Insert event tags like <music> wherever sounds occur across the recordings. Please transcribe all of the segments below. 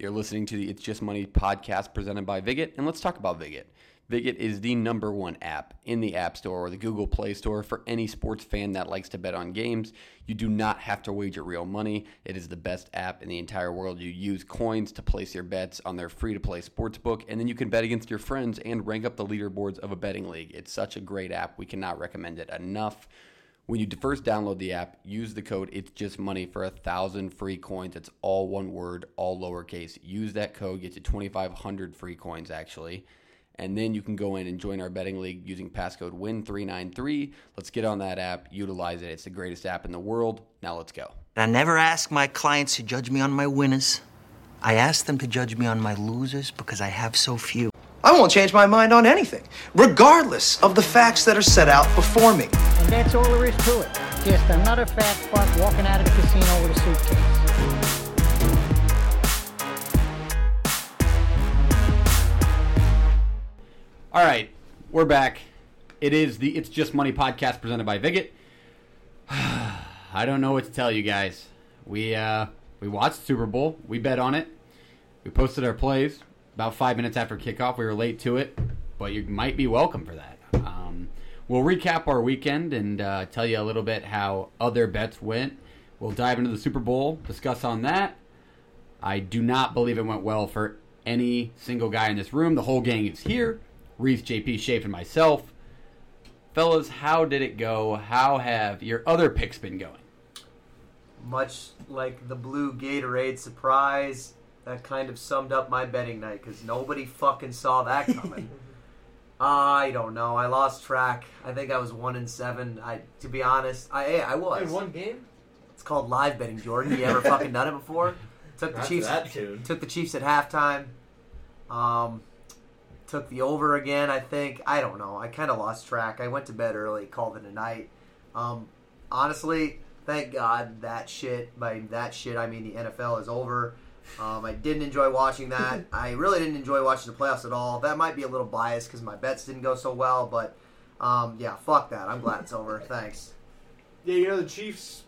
You're listening to the It's Just Money podcast presented by Viget, and let's talk about Viget. Viget is the number one app in the App Store or the Google Play Store for any sports fan that likes to bet on games. You do not have to wager real money. It is the best app in the entire world. You use coins to place your bets on their free to play sports book, and then you can bet against your friends and rank up the leaderboards of a betting league. It's such a great app. We cannot recommend it enough. When you first download the app, use the code It's Just Money for a thousand free coins. It's all one word, all lowercase. Use that code, get you 2,500 free coins actually, and then you can go in and join our betting league using passcode Win393. Let's get on that app, utilize it. It's the greatest app in the world. Now let's go. I never ask my clients to judge me on my winners. I ask them to judge me on my losers because I have so few. I won't change my mind on anything, regardless of the facts that are set out before me. That's all there is to it. Just another fat fuck walking out of the casino with a suitcase. All right, we're back. It is the It's Just Money podcast presented by Viget. <sighs> I don't know what to tell you guys. We uh, we watched Super Bowl. We bet on it. We posted our plays about five minutes after kickoff. We were late to it, but you might be welcome for that. We'll recap our weekend and uh, tell you a little bit how other bets went. We'll dive into the Super Bowl, discuss on that. I do not believe it went well for any single guy in this room. The whole gang is here. Reese, JP, Shape, and myself. Fellas, how did it go? How have your other picks been going? much like the blue Gatorade surprise, that kind of summed up my betting night because nobody fucking saw that coming. <laughs> I don't know. I lost track. I think I was one in seven. I, to be honest, I I was. In one game? It's called live betting, Jordan. You ever fucking done it before? Took the Not Chiefs. that tune. Took the Chiefs at halftime. Um, took the over again. I think. I don't know. I kind of lost track. I went to bed early, called it a night. Um, honestly, thank God that shit. By that shit, I mean the NFL is over. Um, I didn't enjoy watching that. I really didn't enjoy watching the playoffs at all. That might be a little biased because my bets didn't go so well, but um, yeah, fuck that. I'm glad it's over. Thanks. Yeah, you know the Chiefs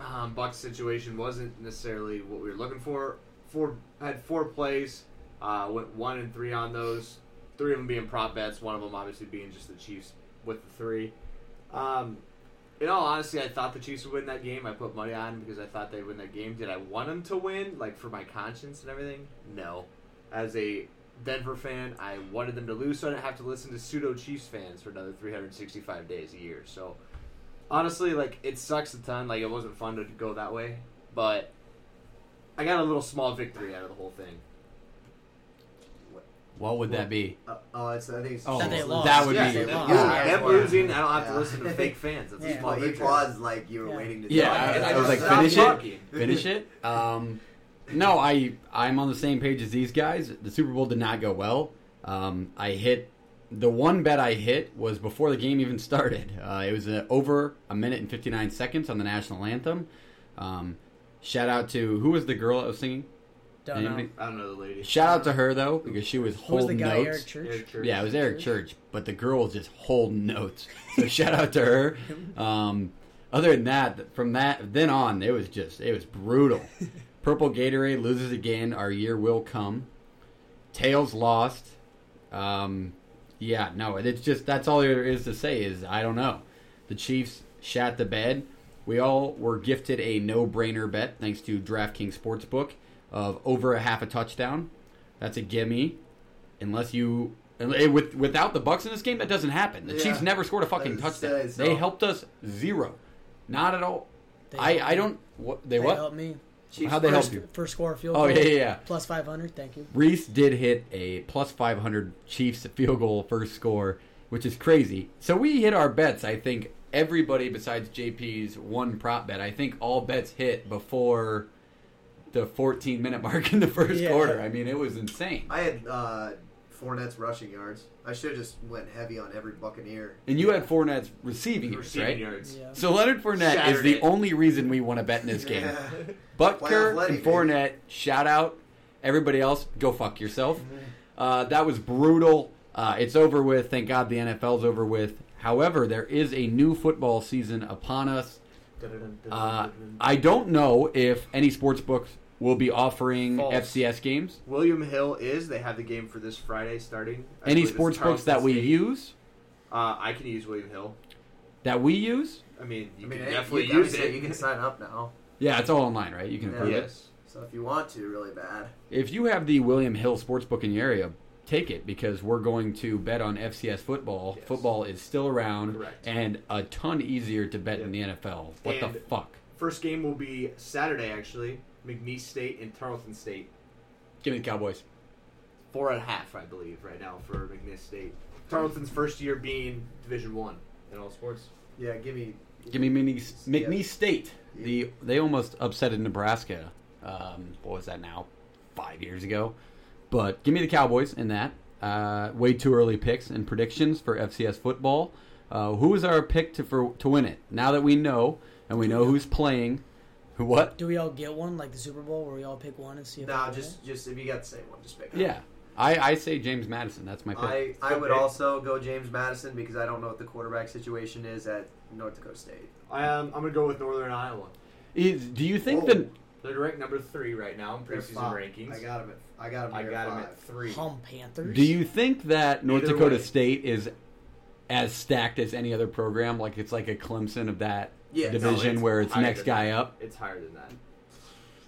um, Bucks situation wasn't necessarily what we were looking for. Four had four plays, uh, went one and three on those. Three of them being prop bets. One of them obviously being just the Chiefs with the three. Um, in all honesty, I thought the Chiefs would win that game. I put money on because I thought they'd win that game. Did I want them to win, like for my conscience and everything? No. As a Denver fan, I wanted them to lose so I didn't have to listen to pseudo Chiefs fans for another 365 days a year. So honestly, like it sucks a ton. Like it wasn't fun to go that way, but I got a little small victory out of the whole thing. What would that be? Uh, oh, it's, I think it's Oh, That they lost. that would Yeah, be. they lost. Yeah. them losing, I don't have to Yeah. listen to fake fans. That's <laughs> a Yeah. small Well, he victory. paused like you were Yeah. waiting to. Yeah, talk. I, I I was like, just finish it, talking. <laughs> finish it. Um, no, I I'm on the same page as these guys. The Super Bowl did not go well. Um, I hit the one bet I hit was before the game even started. Uh, it was uh over a minute and 59 seconds on the national anthem. Um, shout out to who was the girl that was singing? Don't know. I don't know the lady. Shout out to her though because she was Who was the holding guy, notes. Eric Church? Eric Church. Yeah, it was Eric Church, but the girl was just holding notes. So <laughs> shout out to her. <laughs> Um, other than that, from that then on, it was just it was brutal. <laughs> Purple Gatorade loses again. Our year will come. Tails lost. Um, yeah, no, it's just that's all there is to say. Is I don't know. The Chiefs shat the bed. We all were gifted a no-brainer bet thanks to DraftKings Sportsbook of over a half a touchdown. That's a gimme. Unless you eh, with without the Bucks in this game, that doesn't happen. The Yeah. Chiefs never scored a fucking I touchdown. say, They helped us zero, not at all. They I I don't. What they, They what? helped me. Chiefs How'd they help First, you? first score field oh, goal. Oh yeah, yeah, yeah. Plus 500. Thank you. Reese did hit a plus 500 Chiefs field goal first score, which is crazy. So we hit our bets. I think everybody besides JP's one prop bet, I think all bets hit before the 14 minute mark in the first Yeah. quarter. I mean, it was insane. I had uh, Fournette's rushing yards. I should have just went heavy on every Buccaneer. And you had Fournette's receiving yards, Receiving right? yards. Yeah. So Leonard Fournette is the it. only reason we want to bet in this game. <laughs> Playoff Butker Letty, and Fournette, shout out. Everybody else, go fuck yourself. Uh, that was brutal. Uh, it's over with. Thank God the NFL's over with. However, there is a new football season upon us. Uh, I don't know if any sports books will be offering False. FCS games. William Hill is. They have the game for this Friday starting. I Any believe sports books that we State. use Uh, I can use William Hill. that we use. I mean, you I mean, can hey, definitely you, use say it. You can sign up now. Yeah, it's all online, right? You can Yeah. approve it. yes. So if you want to, really bad. If you have the William Hill Sportsbook in your area, take it because we're going to bet on FCS football. Yes. Football is still around Correct. and a ton easier to bet in the NFL. What And- the fuck? First game will be Saturday, actually. McNeese State and Tarleton State. Give me the Cowboys. Four and a half, I believe, right now for McNeese State. Tarleton's first year being Division One in all sports. Yeah, give me. Give me McNeese, McNeese Yeah. State. The they almost upset in Nebraska. Um, what was that now? Five years ago. But give me the Cowboys in that. Uh, way too early picks and predictions for FCS football. Uh, who is our pick to for to win it? Now that we know and we know who's playing, who what? Do we all get one like the Super Bowl, where we all pick one and see if? Nah, just just if you got the same one, just pick. it. Yeah, I, I say James Madison. That's my pick. I, I would Okay. also go James Madison because I don't know what the quarterback situation is at North Dakota State. I am. I'm gonna go with Northern Iowa. Is, do you think Oh. that They're ranked number three right now in preseason rankings. I got him at I got him. I got at him at three. Hum Panthers. Do you think that North Either Dakota way. State is as stacked as any other program? Like it's like a Clemson of that Yeah, no, division it's where it's next guy that. up. It's higher than that.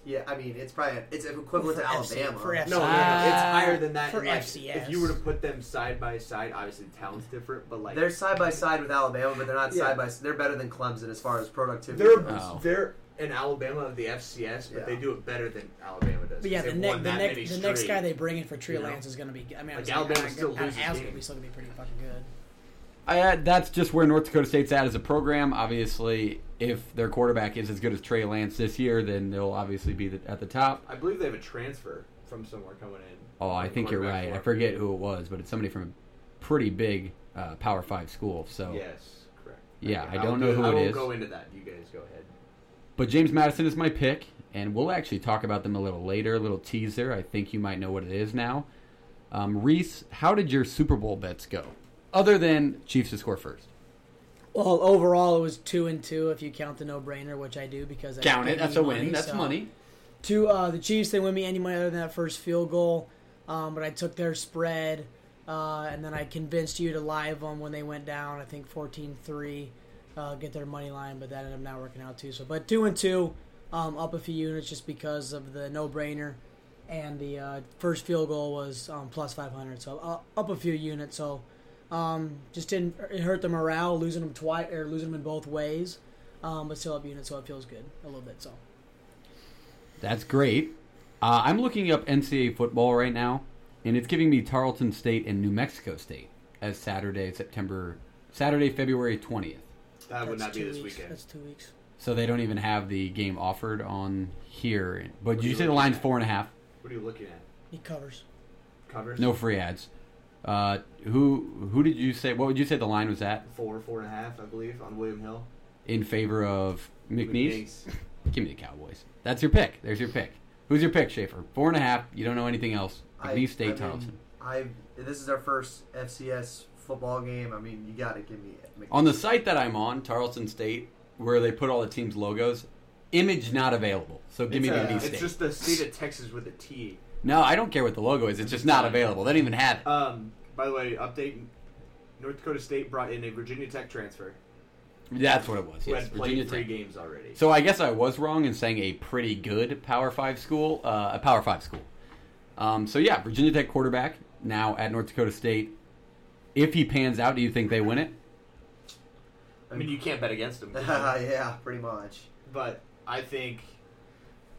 Yeah, I mean it's probably it's equivalent For to FC Alabama. for FC. No, no, no, it's higher than that. for like, FCS. If you were to put them side by side, obviously the talent's different, but like They're side by side with Alabama, but they're not Yeah. side by. They're better than Clemson as far as productivity. they're goes. Oh. they're in Alabama of the FCS, but Yeah. they do it better than Alabama does. But yeah, the, ne- the, that next many the next guy they bring in for Trey you know? Lance is going to be. I mean, Like, like, Alabama Alabama still still going to games. be still going to be pretty fucking good. I, uh, that's just where North Dakota State's at as a program. Obviously, if their quarterback is as good as Trey Lance this year, then they'll obviously be the, at the top. I believe they have a transfer from somewhere coming in. Oh, I think you're right. I forget who it was, but it's somebody from a pretty big uh, Power Five school. So, Yes, correct. Yeah, I I'll don't do know it. who I it won't is. go into that. You guys go ahead. But James Madison is my pick, and we'll actually talk about them a little later. A little teaser. I think you might know what it is now. Um, Reese, how did your Super Bowl bets go? Other than Chiefs to score first. Well, overall, it was two and two if you count the no-brainer, which I do because I Count it. That's a win. money, That's so- money. Two, uh, the Chiefs they win me any money other than that first field goal, um, but I took their spread, uh, and then I convinced you to live them when they went down. I think 14-3, uh, get their money line, but that ended up not working out too. So, but two and two, um, up a few units just because of the no-brainer, and the uh, first field goal was um, plus 500, so uh, up a few units. So, um, just didn't it hurt the morale losing them twice or losing them in both ways, um, but still up units, so it feels good a little bit. So. That's great. Uh, I'm looking up NCAA football right now, and it's giving me Tarleton State and New Mexico State as Saturday, September, Saturday, February 20th. That would not be two this weeks. weekend. That's two weeks. So they don't even have the game offered on here. But did you you say the line's at? four and a half? What are you looking at? He covers. Covers? No free ads. Uh, who who did you say? What would you say the line was at Four, four and a half, I believe, on William Hill. in favor of McNeese? McNeese. <laughs> Give me the Cowboys. That's your pick. There's your pick. Who's your pick, Schaefer? Four and a half. You don't know anything else. I- McNeese State, I mean, Tarleton. I this is our first FCS football game. I mean, you got to give me McNeese. On the site that I'm on, Tarleton State, where they put all the teams' logos, image not available. So give me it's, the a- McNeese it's State. just the state of Texas with a T. No, I don't care what the logo is. It's just not available. They don't even have it. Um, by the way, update: North Dakota State brought in a Virginia Tech transfer That's what it was. who Yes, had Virginia played three Tech. games already. So I guess I was wrong in saying a pretty good Power Five school, uh, a Power Five school. Um, so yeah, Virginia Tech quarterback now at North Dakota State. If he pans out, do you think they win it? I mean, you can't bet against them. <laughs> yeah, pretty much. But I think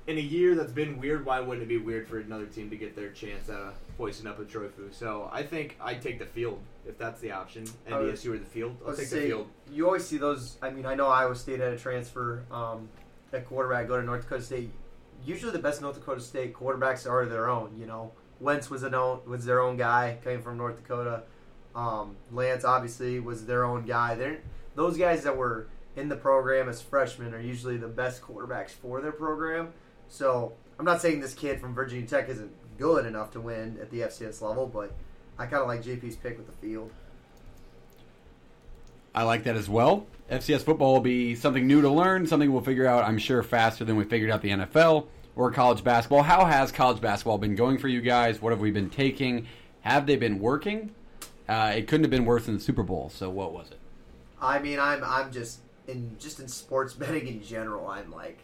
in a year that's been weird, why wouldn't it be weird for another team to get their chance at uh, hoisting up a trophy? So I think I'd take the field if that's the option. I would- NDSU or the field. I'll take say, the field. You always see those. I mean, I know Iowa State had a transfer um, at quarterback go to North Dakota State. Usually, the best North Dakota State quarterbacks are their own. You know, Wentz was an own was their own guy, came from North Dakota. Um, Lance obviously was their own guy. They're, those guys that were in the program as freshmen are usually the best quarterbacks for their program. So I'm not saying this kid from Virginia Tech isn't good enough to win at the FCS level, but I kind of like JP's pick with the field. I like that as well. FCS football will be something new to learn, something we'll figure out, I'm sure, faster than we figured out the NFL. or college basketball. How has college basketball been going for you guys? What have we been taking? Have they been working? Uh, it couldn't have been worse than the Super Bowl. So what was it? I mean, I'm I'm just in just in sports <laughs> betting in general. I'm like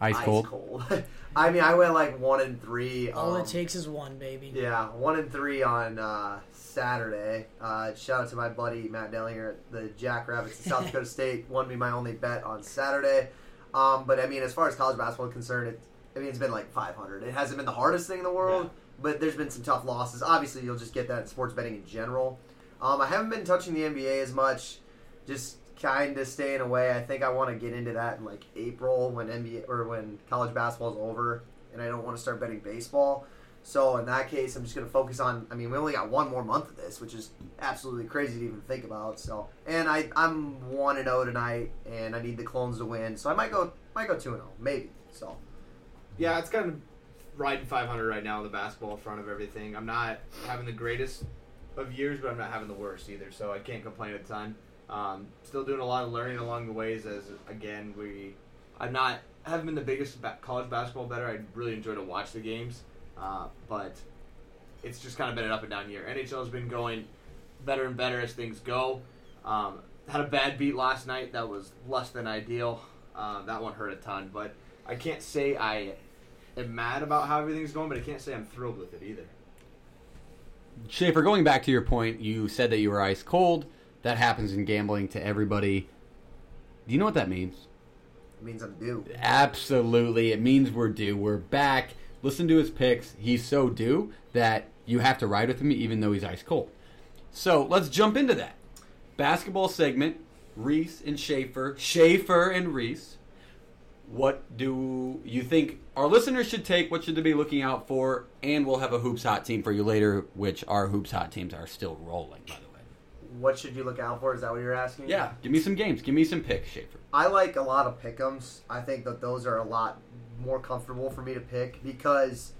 Ice cold. cold. <laughs> I mean, I went like one and three. All um, it takes is one, baby. Yeah, one and three on uh, Saturday. Uh, shout out to my buddy Matt Dentlinger at the Jackrabbits in South <laughs> Dakota State. Won me my only bet on Saturday. Um, but I mean, as far as college basketball is concerned, it, I mean, it's been like 500. It hasn't been the hardest thing in the world, but there's been some tough losses. Obviously, you'll just get that in sports betting in general. Um, I haven't been touching the NBA as much, just kind of staying away. I think I want to get into that in like April when NBA or when college basketball is over, and I don't want to start betting baseball. So in that case, I'm just going to focus on. I mean, we only got one more month of this, which is absolutely crazy to even think about. So, and I I'm one and zero tonight, and I need the clones to win. So I might go might go two and zero, maybe. So Yeah, it's kind of riding 500 right now in the basketball front of everything. I'm not having the greatest of years, but I'm not having the worst either, so I can't complain a ton. Um, still doing a lot of learning along the ways. As again, we I'm not haven't been the biggest ba- college basketball better. I really enjoy to watch the games, uh, but it's just kind of been an up and down year. NHL's been going better and better as things go. Um, had a bad beat last night that was less than ideal. Uh, that one hurt a ton, but I can't say I am mad about how everything's going, but I can't say I'm thrilled with it either. Schaefer, going back to your point, you said that you were ice cold. That happens in gambling to everybody. Do you know what that means? it means I'm due. Absolutely. It means we're due. We're back. Listen to his picks. He's so due that you have to ride with him even though he's ice cold. So let's jump into that. Basketball segment Reese and Schaefer. Schaefer and Reese. What do you think our listeners should take? What should they be looking out for? And we'll have a Hoops Hot team for you later, which our Hoops Hot teams are still rolling, by the way. What should you look out for? Is that what you're asking? Yeah, give me some games. Give me some picks, Schaefer. I like a lot of pick'ems. I think that those are a lot more comfortable for me to pick because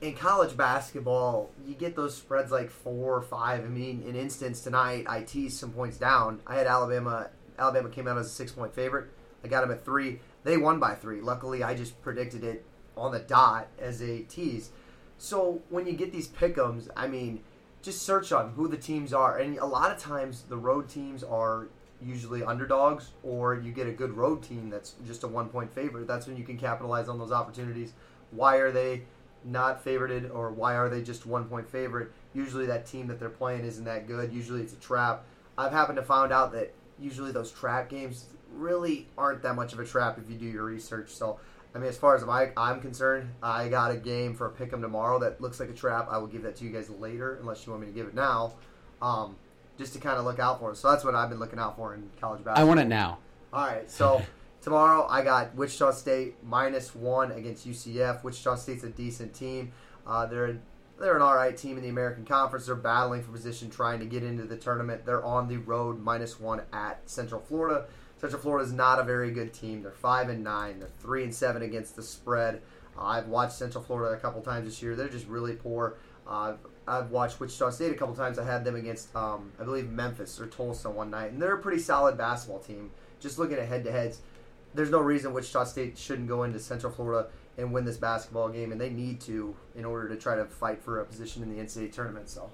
in college basketball, you get those spreads like four or five. I mean, in instance tonight, I teased some points down. I had Alabama. Alabama came out as a six point favorite. I got them at three. They won by three. Luckily, I just predicted it on the dot as a tease. So when you get these pick'ems, I mean, just search on who the teams are, and a lot of times the road teams are usually underdogs, or you get a good road team that's just a one point favorite. That's when you can capitalize on those opportunities. Why are they not favorited, or why are they just one point favorite? Usually that team that they're playing isn't that good. Usually it's a trap. I've happened to find out that usually those trap games really aren't that much of a trap if you do your research. So, I mean, as far as I, I'm concerned, I got a game for a pick 'em tomorrow that looks like a trap. I will give that to you guys later, unless you want me to give it now, um, just to kind of look out for. So that's what I've been looking out for in college basketball. I want it now. All right, so <laughs> tomorrow I got Wichita State minus one against UCF. Wichita State's a decent team. Uh, they're they're an all right team in the American Conference. They're battling for position, trying to get into the tournament. They're on the road, minus one at Central Florida. Central Florida is not a very good team. They're five and nine. They're three and seven against the spread. Uh, I've watched Central Florida a couple times this year. They're just really poor. Uh, I've watched Wichita State a couple times. I had them against, um, I believe, Memphis or Tulsa one night, and they're a pretty solid basketball team. Just looking at head to heads, there's no reason Wichita State shouldn't go into Central Florida and win this basketball game, and they need to in order to try to fight for a position in the NCAA tournament. So,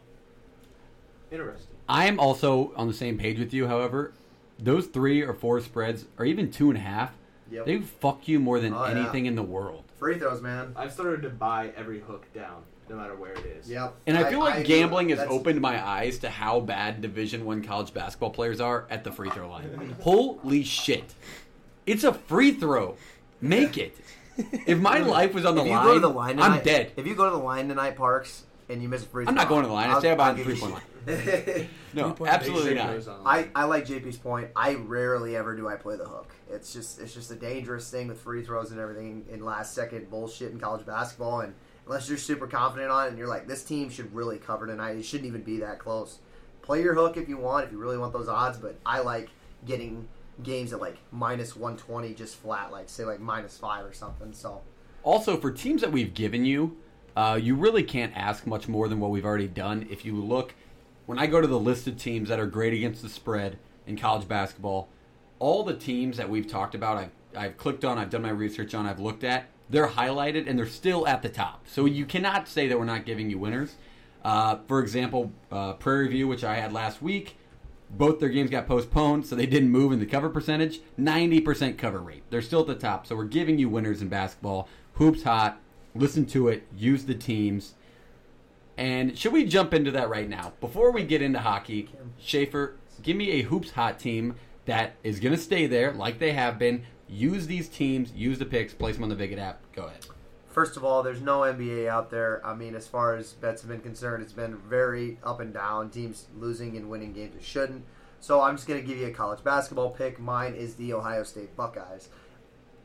Interesting. I am also on the same page with you. However, those three or four spreads, or even two and a half, Yep. they fuck you more than Oh, yeah. anything in the world. free throws, man. I've started to buy every hook down, no matter where it is. Yep. And I feel like agree. gambling has opened my eyes to how bad Division One college basketball players are at the free throw line. Holy shit! It's a free throw. Make it. If my <laughs> life was on the If you line, go to the line tonight, I'm dead. If you go to the line tonight, Parks, and you miss a free throw, I'm not going to the line. I I'll- stay I'll behind the give you three-point shit. <laughs> No, absolutely not. throws on the I. I like JP's point. I rarely ever do I play the hook. It's just it's just a dangerous thing with free throws and everything in last second bullshit in college basketball. And unless you're super confident on it and you're like, this team should really cover tonight, it shouldn't even be that close. Play your hook if you want, if you really want those odds. But I like getting games at like minus 120 just flat, like say like minus five or something. So Also, for teams that we've given you, uh, you really can't ask much more than what we've already done. If you look, when I go to the list of teams that are great against the spread in college basketball, all the teams that we've talked about, I've, I've clicked on, I've done my research on, I've looked at, they're highlighted and they're still at the top. So you cannot say that we're not giving you winners. Uh, for example, uh, Prairie View, which I had last week, both their games got postponed, so they didn't move in the cover percentage. 90% cover rate. They're still at the top. So we're giving you winners in basketball. Hoops hot. Listen to it. Use the teams. And should we jump into that right now? Before we get into hockey, Schaefer, give me a hoops hot team that is going to stay there like they have been. Use these teams, use the picks, place them on the Viget app. Go ahead. First of all, there's no NBA out there. I mean, as far as bets have been concerned, it's been very up and down. Teams losing and winning games that shouldn't. So I'm just going to give you a college basketball pick. Mine is the Ohio State Buckeyes.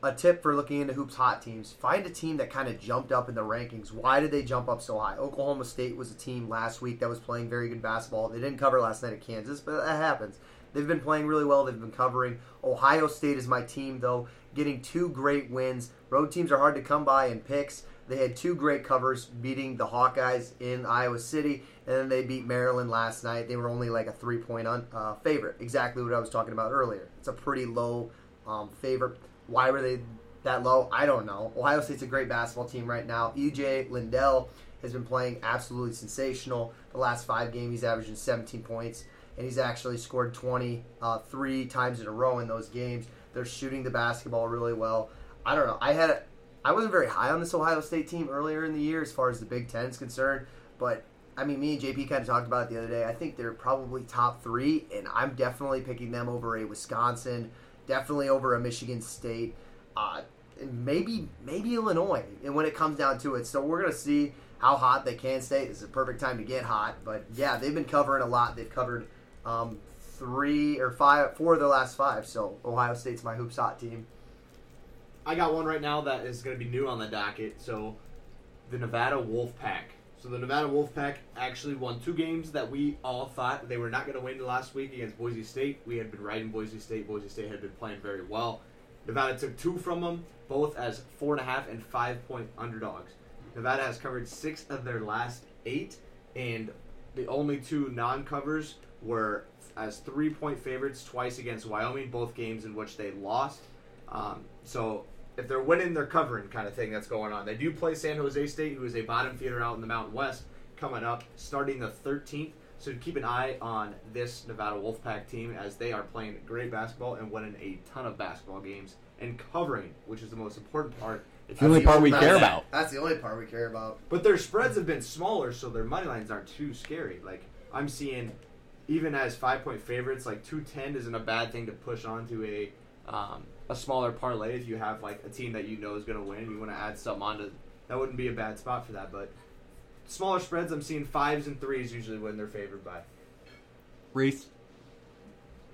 A tip for looking into hoops hot teams: find a team that kind of jumped up in the rankings. Why did they jump up so high? Oklahoma State was a team last week that was playing very good basketball. They didn't cover last night at Kansas, but that happens. They've been playing really well. They've been covering. Ohio State is my team, though, getting two great wins. Road teams are hard to come by in picks. They had two great covers, beating the Hawkeyes in Iowa City, and then they beat Maryland last night. They were only like a three point un- uh, favorite. Exactly what I was talking about earlier. It's a pretty low um, favorite. Why were they that low? I don't know. Ohio State's a great basketball team right now. EJ Liddell has been playing absolutely sensational. The last five games, he's averaging 17 points, and he's actually scored 20 uh, three times in a row in those games. They're shooting the basketball really well. I don't know. I had I wasn't very high on this Ohio State team earlier in the year as far as the Big Ten is concerned, but I mean, me and JP kind of talked about it the other day. I think they're probably top three, and I'm definitely picking them over a Wisconsin, definitely over a Michigan State, uh, maybe maybe Illinois. And when it comes down to it, so we're gonna see how hot they can stay. This is a perfect time to get hot, but yeah, they've been covering a lot. They've covered um, three or five, four of their last five. So Ohio State's my hoops hot team. I got one right now that is going to be new on the docket. So, the Nevada Wolfpack. So the Nevada Wolfpack actually won two games that we all thought they were not going to win last week against Boise State. We had been riding Boise State. Boise State had been playing very well. Nevada took two from them, both as four and a half and five point underdogs. Nevada has covered six of their last eight, and the only two non-covers were as three-point favorites twice against Wyoming, both games in which they lost. Um, so if they're winning, they're covering kind of thing that's going on. They do play San Jose State, who is a bottom feeder out in the Mountain West, coming up starting the 13th. So keep an eye on this Nevada Wolfpack team as they are playing great basketball and winning a ton of basketball games and covering, which is the most important part. It's The only you- part we That's- care about. That's the only part we care about. but their spreads have been smaller, so their money lines aren't too scary. Like I'm seeing, even as five point favorites, like two ten isn't a bad thing to push onto a um, a smaller parlay if you have like a team that you know is going to win. You want to add something onto that wouldn't be a bad spot for that. But smaller spreads, I'm seeing fives and threes usually when they're favored by. Reese.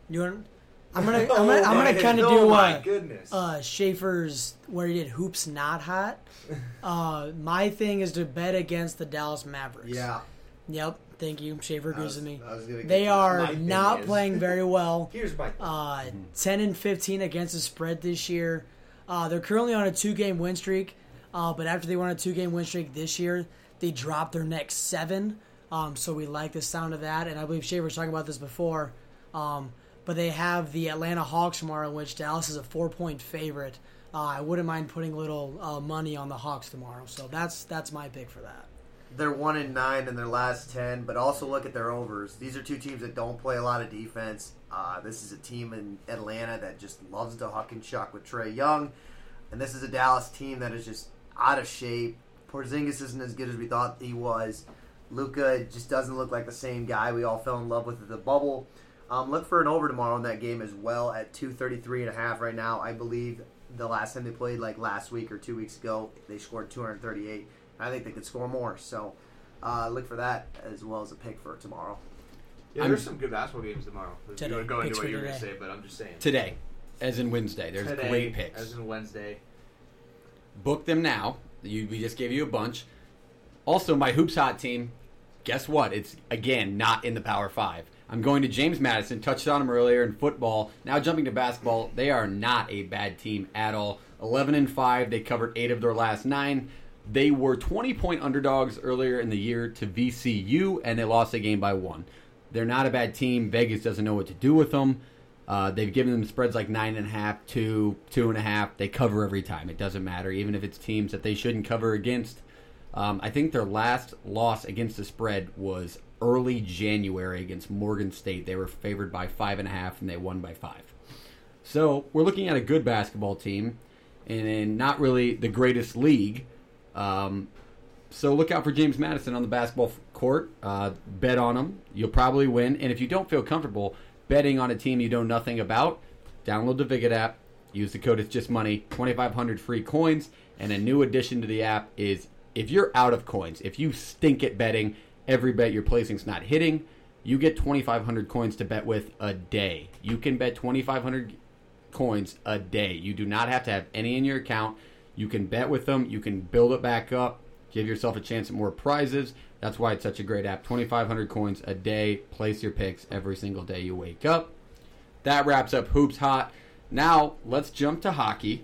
You want? <laughs> I'm gonna I'm gonna, I'm Oh my- gonna kind of oh do my uh, goodness. uh, Schaefer's where he did hoops not hot. <laughs> Uh, my thing is to bet against the Dallas Mavericks. Yeah. Yep. Thank you. Schaefer agrees with me. I was gonna get They are not playing very well. <laughs> Here's my Uh, 10 and 15 against the spread this year. Uh, they're currently on a two game win streak, uh, but after they won a two game win streak this year, they dropped their next seven. Um, so we like the sound of that, and I believe Schaefer was talking about this before. Um, but they have the Atlanta Hawks tomorrow, in which Dallas is a four point favorite. Uh, I wouldn't mind putting a little uh, money on the Hawks tomorrow, so that's that's my pick for that. They're one and nine in their last ten, but also look at their overs. These are two teams that don't play a lot of defense. Uh, this is a team in Atlanta that just loves to huck and chuck with Trae Young, and this is a Dallas team that is just out of shape. Porzingis isn't as good as we thought he was. Luka just doesn't look like the same guy we all fell in love with at the bubble. Um, look for an over tomorrow in that game as well at 233 and a half right now. I believe the last time they played, like last week or two weeks ago, they scored 238. I think they could score more. So uh, look for that as well as a pick for tomorrow. yeah, I'm- there's some good basketball games tomorrow. If Today. you want to go into what you were going to say, but I'm just saying. Today, as in Wednesday. There's Today, great picks. as in Wednesday. Book them now. You, we just gave you a bunch. Also, my hoops hot team. Guess what? It's again not in the Power Five. I'm going to James Madison. Touched on him earlier in football. Now jumping to basketball. They are not a bad team at all. 11 and five. They covered eight of their last nine. They were 20 point underdogs earlier in the year to VCU, and they lost a game by one. They're not a bad team. Vegas doesn't know what to do with them. Uh, they've given them spreads like nine and a half, two, two and a half. They cover every time. It doesn't matter, even if it's teams that they shouldn't cover against. Um, I think their last loss against the spread was early January against Morgan State. They were favored by five and a half, and they won by five. So we're looking at a good basketball team, and in not really the greatest league. Um, so look out for James Madison on the basketball court. Uh, bet on him. You'll probably win. And if you don't feel comfortable betting on a team you know nothing about, download the Viget app. Use the code It's Just Money. 2,500 free coins. And a new addition to the app is if you're out of coins, if you stink at betting, every bet you're placing's not hitting, you get 2,500 coins to bet with a day. You can bet 2,500 coins a day. You do not have to have any in your account. You can bet with them. You can build it back up. Give yourself a chance at more prizes. That's why it's such a great app. 2,500 coins a day. Place your picks every single day you wake up. That wraps up Hoops Hot. Now, let's jump to hockey.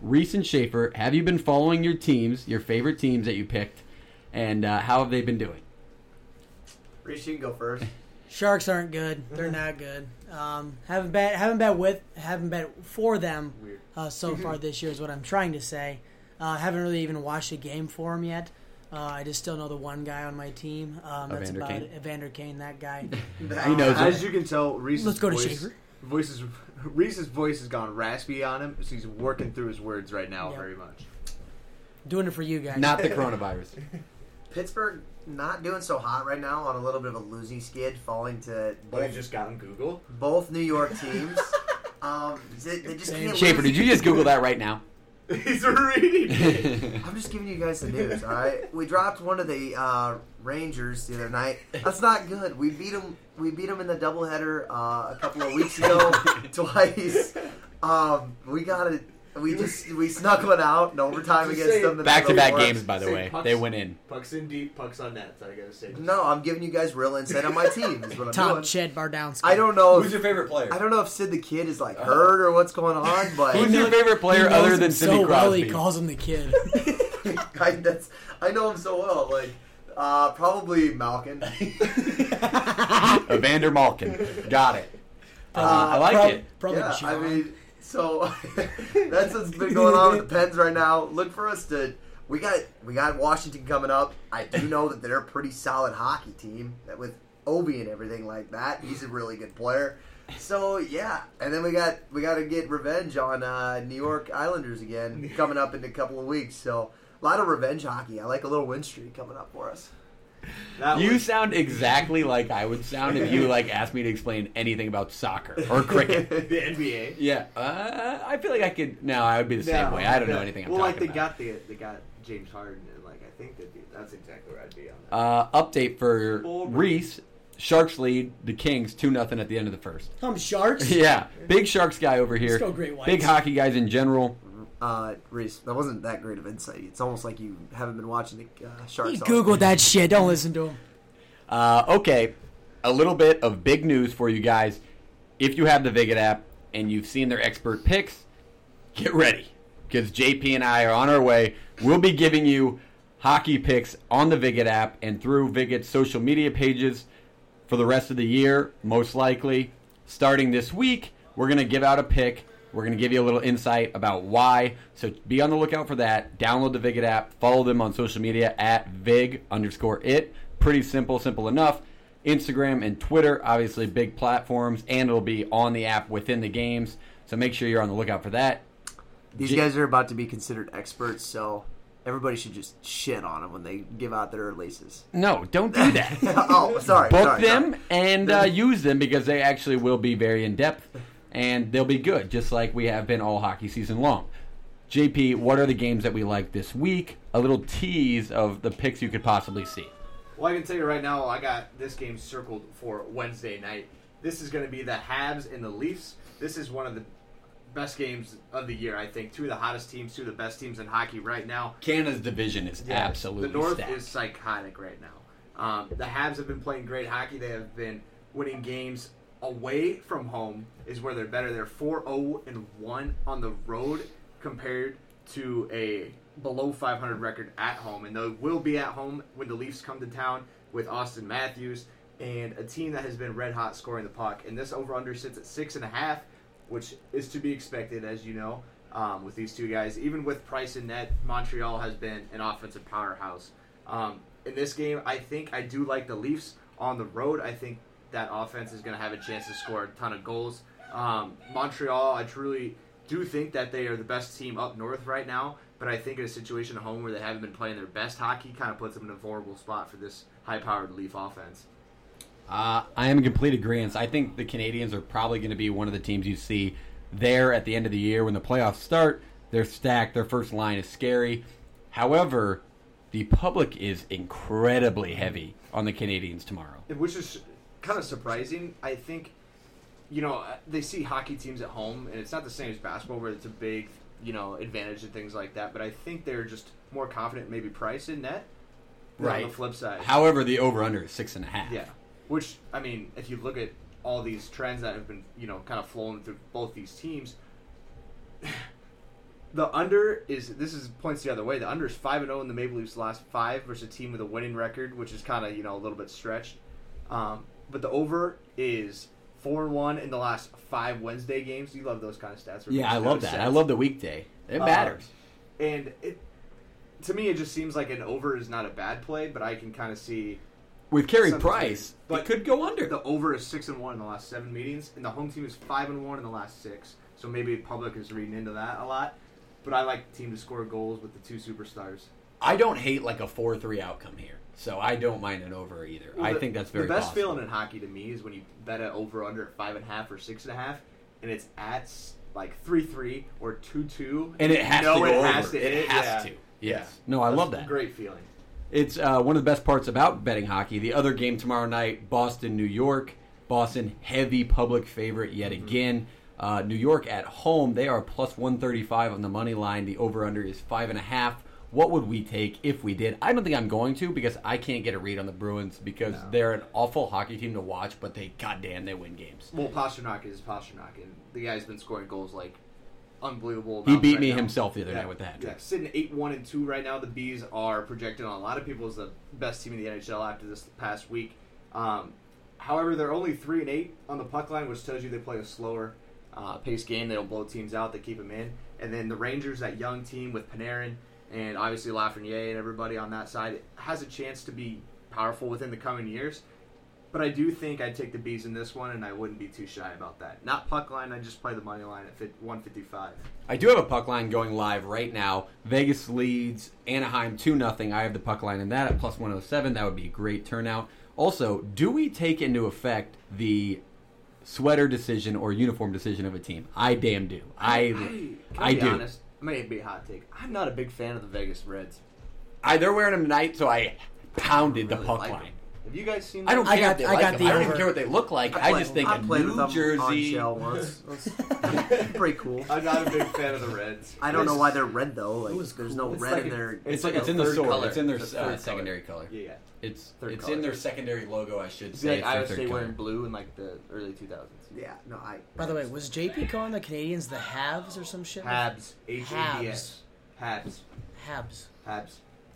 Reese and Schaefer, have you been following your teams, your favorite teams that you picked, and uh, how have they been doing? Reese, you can go first. <laughs> Sharks aren't good. They're not good. Um, haven't bet haven't bet with haven't bet for them uh, so <laughs> far this year is what I'm trying to say. Uh, haven't really even watched a game for them yet. Uh, I just still know the one guy on my team. Um, that's Evander about Kane? it. Evander Kane, that guy. <laughs> He knows As it. you can tell, Reese's Let's go to voice, Schaefer. voices, <laughs> Reese's voice has gone raspy on him, so he's working through his words right now Yep. very much. Doing it for you guys. Not the coronavirus. Pittsburgh not doing so hot right now on a little bit of a losing skid, falling to But both, he just got on Google. both New York teams. <laughs> um, they, they just can't. Schaefer, did you just Google that right now? <laughs> He's reading. <laughs> I'm just giving you guys the news, all right? We dropped one of the uh, Rangers the other night. That's not good. We beat them. We beat them in the doubleheader uh, a couple of weeks ago, twice. Um, we got it. We just we snuck one out in overtime Just against say them. in Back to the back fourth. games, by the Say way. pucks. They went in. pucks in deep, pucks on net. I gotta say. No, I'm giving you guys real insight on my team. Is what I'm Top doing. Chet Bardowski. I don't know. Who's If, your favorite player? I don't know if Sid the Kid is like hurt or what's going on, <laughs> but Who's your favorite player knows other him than Sidney so well, he calls him the kid. <laughs> I, that's, I know him so well. Like, uh, probably Malkin. <laughs> Evander Malkin. Got it. Uh, I like Prob- it. Probably yeah, John. I mean, so <laughs> that's what's been <laughs> going on with the Pens right now. Look for us to. We got we got Washington coming up. I do know that they're a pretty solid hockey team that with Ovi and everything like that. He's a really good player. So yeah, and then we got we got to get revenge on uh, New York Islanders again <laughs> coming up in a couple of weeks. So a lot of revenge hockey. I like a little win streak coming up for us. That You was- sound exactly like I would sound if you <laughs> like asked me to explain anything about soccer or cricket. <laughs> the NBA. Yeah, uh, I feel like I could. No, I would be the same No, way. I don't know anything. I'm well, like they about. got the they got James Harden, and like I think that that's exactly where I'd be on that. Uh, update for Bull- Reese. Sharks lead the Kings two nothing at the end of the first. I'm Sharks. <laughs> Yeah, big Sharks guy over here. go Great Whites. Big hockey guys in general. Uh, Reese, that wasn't that great of insight. It's almost like you haven't been watching the uh, Sharks. He all googled that shit. Don't listen to him. Uh, okay, a little bit of big news for you guys. If you have the Viget app and you've seen their expert picks, get ready because JP and I are on our way. We'll be giving you hockey picks on the Viget app and through Viget's social media pages for the rest of the year, most likely. Starting this week, we're going to give out a pick. We're going to give you a little insight about why. So be on the lookout for that. Download the Viget app. Follow them on social media at Vig underscore it. Pretty simple, simple enough. Instagram and Twitter, obviously big platforms, and it'll be on the app within the games. So make sure you're on the lookout for that. These J- guys are about to be considered experts, so everybody should just shit on them when they give out their releases. No, don't do that. <laughs> oh, sorry. book sorry, them sorry. and uh, use them because they actually will be very in depth and they'll be good, just like we have been all hockey season long. JP, what are the games that we like this week? A little tease of the picks you could possibly see. Well, I can tell you right now, I got this game circled for Wednesday night. This is going to be the Habs and the Leafs. This is one of the best games of the year, I think. Two of the hottest teams, two of the best teams in hockey right now. Canada's division is absolutely The North stacked. is psychotic right now. Um, the Habs have been playing great hockey. They have been winning games away from home is where they're better. They're 4-0 and 1 on the road compared to a below 500 record at home. And they will be at home when the Leafs come to town with Auston Matthews and a team that has been red hot scoring the puck. And this over under sits at six and a half, which is to be expected, as you know, um, with these two guys. Even with Price and net, Montreal has been an offensive powerhouse. Um, in this game, I think I do like the Leafs on the road. I think that offense is going to have a chance to score a ton of goals. Um, Montreal, I truly do think that they are the best team up north right now, but I think in a situation at home where they haven't been playing their best hockey kind of puts them in a vulnerable spot for this high powered Leaf offense. Uh, I am in complete agreement. I think the Canadiens are probably going to be one of the teams you see there at the end of the year when the playoffs start. They're stacked. Their first line is scary. However, the public is incredibly heavy on the Canadiens tomorrow. Which is kind of surprising. I think, you know, they see hockey teams at home, and it's not the same as basketball where it's a big, you know, advantage and things like that. But I think they're just more confident, maybe Price in net. Right. On the flip side, However, the over under is six and a half. Yeah. Which I mean, if you look at all these trends that have been, you know, kind of flowing through both these teams, <sighs> the under is this is points the other way. The under is five and zero in the Maple Leafs' last five versus a team with a winning record, which is kind of you know a little bit stretched. Um, but the over is four and one in the last five Wednesday games. You love those kind of stats. Yeah, I love that. I love the weekday. It Uh, matters. And it to me, it just seems like an over is not a bad play, but I can kind of see With Carey Price, but it could go under. the over is six and one in the last seven meetings, and the home team is five and one in the last six. So maybe public is reading into that a lot. But I like the team to score goals with the two superstars. I don't hate like a four three outcome here, so I don't mind an over either. I The- think that's very the best possible. feeling in hockey to me is when you bet it over under at five and a half or six and a half, and it's at like three three or two two, and it has know to go it over. has to it hit, has yeah. to. Yes. Yeah. No, I That's love a that. Great feeling. It's uh, one of the best parts about betting hockey. The other game tomorrow night, Boston, New York. Boston, heavy public favorite yet Mm-hmm. again. Uh, New York at home, they are plus 135 on the money line. The over under is five and a half. What would we take if we did? I don't think I'm going to because I can't get a read on the Bruins because they're an awful hockey team to watch, but they goddamn they win games. Well, Pastrnak is Pastrnak, and the guy's been scoring goals like unbelievable. He beat right me now. himself the other Yeah. night with that. Yeah, sitting eight one and two right now. The bees are projected on a lot of people as the best team in the NHL after this past week. Um, however, they're only three and eight on the puck line, which tells you they play a slower uh, pace game. They don't blow teams out; they keep them in. And then the Rangers, that young team with Panarin and obviously Lafreniere and everybody on that side, has a chance to be powerful within the coming years. But I do think I'd take the bees in this one, and I wouldn't be too shy about that. Not puck line; I just play the money line at 155. I do have a puck line going live right now. Vegas leads Anaheim 2 0. I have the puck line in that at plus 107. That would be a great turnout. Also, do we take into effect the sweater decision or uniform decision of a team? I damn do. I I, I, be do. honest? May be a hot take. I'm not a big fan of the Vegas Reds. I, they're wearing them tonight, so I pounded the Really puck like line. them. Have you guys seen? I don't them? I care got- if they I like got them. the I don't even care what they look like. I, played- just think I a played with New them Jersey. on shell once. <laughs> That's pretty cool. I'm not a big fan of the Reds. I don't know why they're red though. Like, was there's no It's red like in a- their. It's, It's like it's in the third sword. color. It's in their It's a uh, third secondary color. Yeah, yeah. It's Third it's color. in their secondary logo. I should It's say. like for Iowa third State color. wearing blue in like the early 2000s. Yeah, no, I. By the way, was JP calling the Canadiens the Habs or some shit? Habs. H A B S. Habs. Habs. Habs. Habs.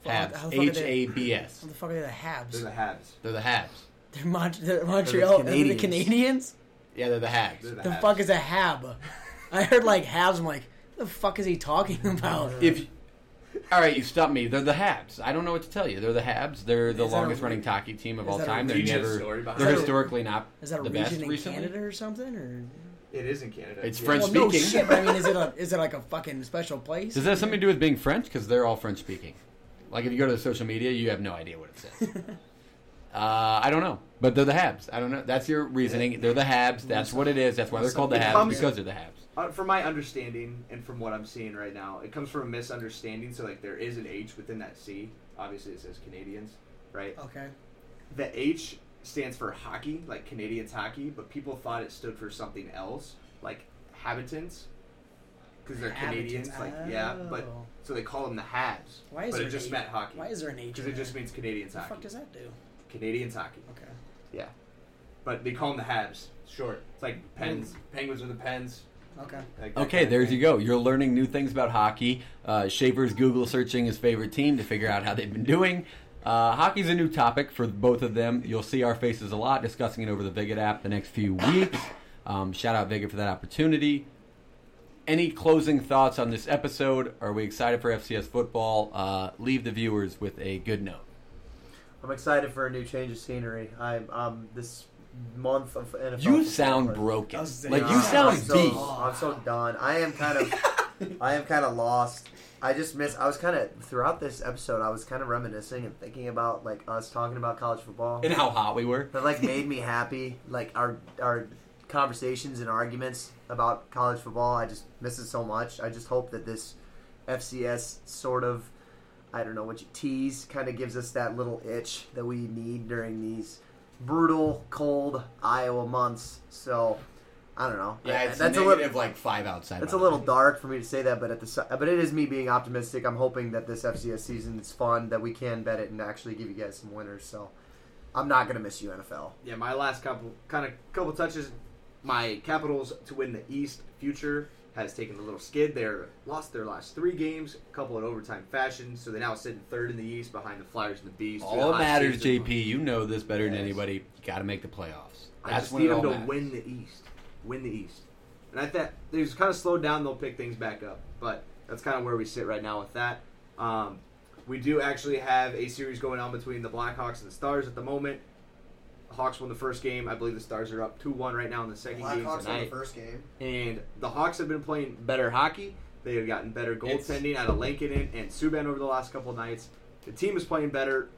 How the fuck are H they- A B S. How the fuck are they the Habs? They're the Habs. They're the Habs. They're, Mont- they're Montreal. They're the Canadiens. Canadiens? Yeah, they're the Habs. They're the, The Habs. fuck is a Hab? I heard like Habs. I'm like, the fuck is he talking <laughs> about? If all right, you stop me. They're the Habs. I don't know what to tell you. They're the Habs. They're the Is that a longest re- running hockey team of is all that a time. They're region never. story behind They're it? historically not is that a the region best in recently. Canada or something? Or It is in Canada. It's Yeah. French well, no speaking. shit. But I mean, is it a <laughs> is it like a fucking special place? Does that have something to do with being French? Because they're all French speaking. Like if you go to the social media, you have no idea what it says. <laughs> uh, I don't know, but they're the Habs. I don't know. That's your reasoning. They're the Habs. That's what it is. That's why they're called the It Habs comes- because they're the Habs. Uh, from my understanding and from what I'm seeing right now, it comes from a misunderstanding. So like there is an H within that C. Obviously, it says Canadians, right? Okay. The H stands for hockey, like Canadians hockey, but people thought it stood for something else, like habitants, because they're Canadians. Like yeah, but Oh. so they call them the Habs. Why is but there it just H? meant hockey. Why is there an H? Because it just means Canadians What the hockey. fuck does that do? Canadians hockey. Okay. Yeah, but they call them the Habs. Short. It's like Pens. Penguins are the Pens. Okay. Like Okay, kind of there's thing. you go. You're learning new things about hockey. Uh, Schaefer's Google searching his favorite team to figure out how they've been doing. Uh, hockey's a new topic for both of them. You'll see our faces a lot discussing it over the Viget app the next few weeks. Um, shout out Viget for that opportunity. Any closing thoughts on this episode? Are we excited for FCS football? Uh, leave the viewers with a good note. I'm excited for a new change of scenery. I'm um this month of NFL. You football sound was- broken. was Like you I'm sound so, beat. I'm so done. I am kind of, I am kind of lost. I just miss. I was kind of throughout this episode. I was kind of reminiscing and thinking about like us talking about college football. And how hot we were. that like made me happy. Like our our conversations and arguments about college football. I just miss it so much. I just hope that this FCS sort of I don't know what you tease kind of gives us that little itch that we need during these brutal, cold Iowa months. So I don't know. Yeah, it's that's a negative little like five outside. it's a little dark for me to say that, but at the but it is me being optimistic. I'm hoping that this FCS season is fun, that we can bet it and actually give you guys some winners. So I'm not gonna miss you, NFL. Yeah, my last couple kind of couple touches. My Capitals to win the East future has taken a little skid. They're lost their last three games, a couple in overtime fashion, so they now sit in third in the East behind the Flyers and the Bees. of the All matters, JP. You know this better than anybody. You got to make the playoffs. I That's just when need them to matters. win the East. Win the East. And I thought they've kind of slowed down. They'll pick things back up. But that's kind of where we sit right now with that. Um, we do actually have a series going on between the Blackhawks and the Stars at the moment. Hawks won the first game. I believe the Stars are up 2 1 right now in the second game tonight. first game. And the Hawks have been playing better hockey. They have gotten better goaltending out of Lankinen and Subban over the last couple of nights. The team is playing better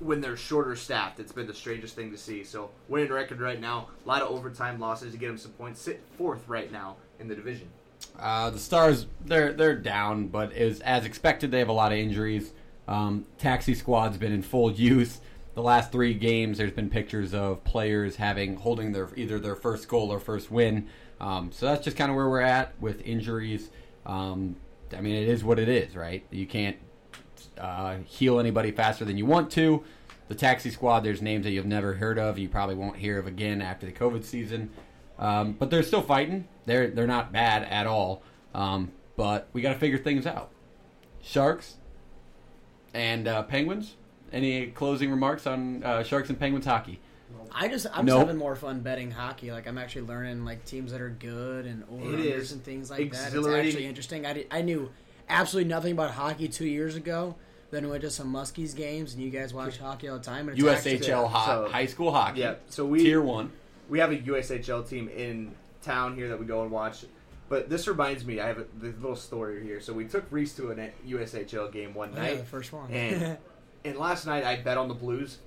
when they're shorter staffed. It's been the strangest thing to see. So winning record right now, a lot of overtime losses to get them some points. Sit fourth right now in the division. Uh, the Stars, they're they're down, but is as expected. They have a lot of injuries. Um, taxi squad's been in full use. The last three games, there's been pictures of players having holding their either their first goal or first win. Um, so that's just kind of where we're at with injuries. Um, I mean, it is what it is, right? You can't uh, heal anybody faster than you want to. The taxi squad, there's names that you've never heard of. You probably won't hear of again after the COVID season. Um, but they're still fighting. They're they're not bad at all. Um, but we got to figure things out. Sharks and uh, Penguins. Any closing remarks on uh, Sharks and Penguins hockey? I just I'm Nope. just having more fun betting hockey. Like I'm actually learning like teams that are good and over and things like that. It's actually interesting. I, did, I knew absolutely nothing about hockey two years ago. Then went to some Muskies games, and you guys watch hockey all the time. And it's USHL ho- So- high school hockey. Yeah, so we tier one. we have a USHL team in town here that we go and watch. But this reminds me, I have a this little story here. So we took Reese to a USHL game one Oh, yeah, night. the first one. And <laughs> and last night I bet on the Blues,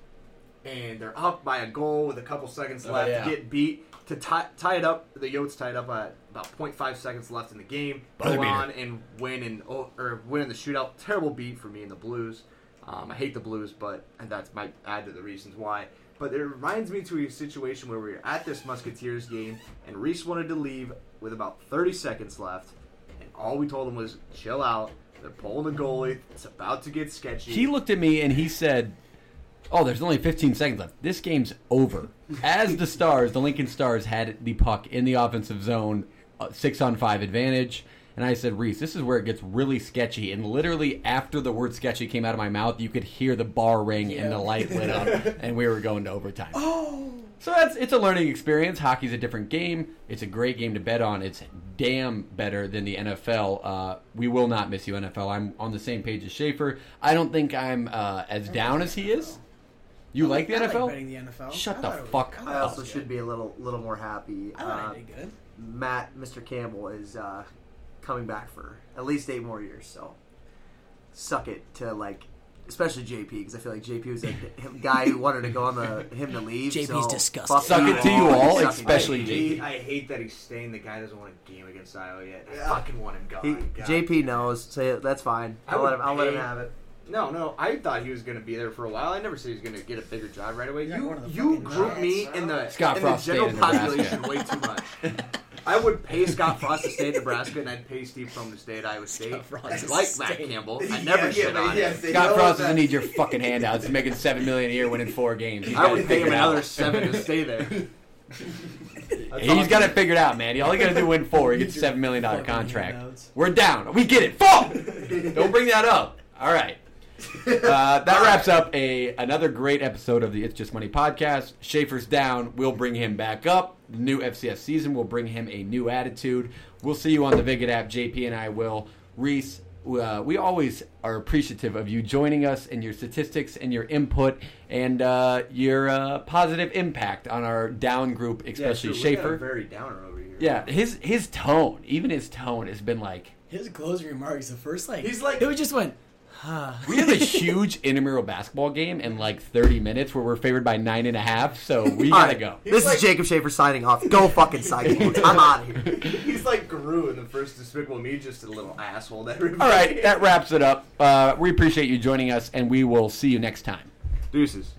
and they're up by a goal with a couple seconds Oh, left. yeah. Get beat to tie, tie it up. The Yotes tied up at about 0.5 seconds left in the game. Buzzer Go beater. on and win and oh, or win in the shootout. Terrible beat for me and the Blues. Um, I hate the Blues, but and that's might add to the reasons why. But it reminds me to a situation where we were at this Musketeers game, and Reese wanted to leave with about 30 seconds left, and all we told him was, "Chill out. They're pulling the goalie. It's about to get sketchy." He looked at me and he said, "Oh, there's only 15 seconds left. This game's over." As the Stars, the Lincoln Stars had the puck in the offensive zone, uh, six on five advantage. And I said, Reese, this is where it gets really sketchy. And literally, after the word sketchy came out of my mouth, you could hear the bar ring and the light lit up, <laughs> and we were going to overtime. Oh. So that's it's a learning experience. Hockey's a different game. It's a great game to bet on. It's damn better than the NFL. Uh, we will not miss you, NFL. I'm on the same page as Schaefer. I don't think I'm uh, as down as he is. You like the I NFL? betting the NFL. Shut I the thought it was- fuck I I thought it also was should good. be a little little more happy. I thought Uh, I did good. Matt, Mr. Campbell is uh, coming back for at least eight more years. So suck it to like, especially JP because I feel like JP was a guy who wanted to go on the him to leave. JP's so disgusting. fuck Suck it to you all, especially JP. I hate that he's staying. The guy doesn't want a game against Iowa yet. I fucking want him gone. He, God. JP knows. So that's fine. I I'll let him. I'll let him have it. No, no. I thought he was going to be there for a while. I never said he was going to get a bigger job right away. Yeah, you one of the you group me in the Scott in the general in population way too much. <laughs> I would pay Scott Frost to stay at Nebraska, and I'd pay Steve Prohm to stay at Iowa State. Frost I to like Matt stay. Campbell. <laughs> I never shit on him. Scott Frost doesn't need your fucking handouts. He's making seven million a year, winning four games. He's I would it pay him figured out. another seven to stay there. <laughs> He's got it figured out, man. All he got to do win four. He gets a seven million dollar contract. We're down. We get it. Fuck. <laughs> Don't bring that up. All right. Uh, that wraps up a another great episode of the It's Just Money podcast. Schaefer's down. We'll bring him back up. The new FCS season will bring him a new attitude. We'll see you on the Viget app. JP and I will. Reese, uh, we always are appreciative of you joining us and your statistics and your input and uh, your uh, positive impact on our down group, especially yeah, sure, we got a Schaefer. very downer over here. Yeah, his his tone, even his tone, has been like His closing remarks, the first like He's like- it was just went. We have a <laughs> huge intramural basketball game in like 30 minutes where we're favored by nine and a half, so we All gotta right, go. This like- is Jacob Schaefer signing off. Go fucking Cyclones. I'm out of here. <laughs> He's like Gru in the first Despicable Me, just a little asshole to everybody. All right, that wraps it up. Uh, we appreciate you joining us, and we will see you next time. Deuces.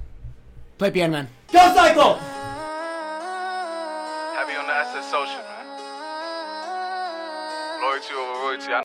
Play piano man. Go Cyclones! Happy on the asset social, man. Loyalty over royalty. I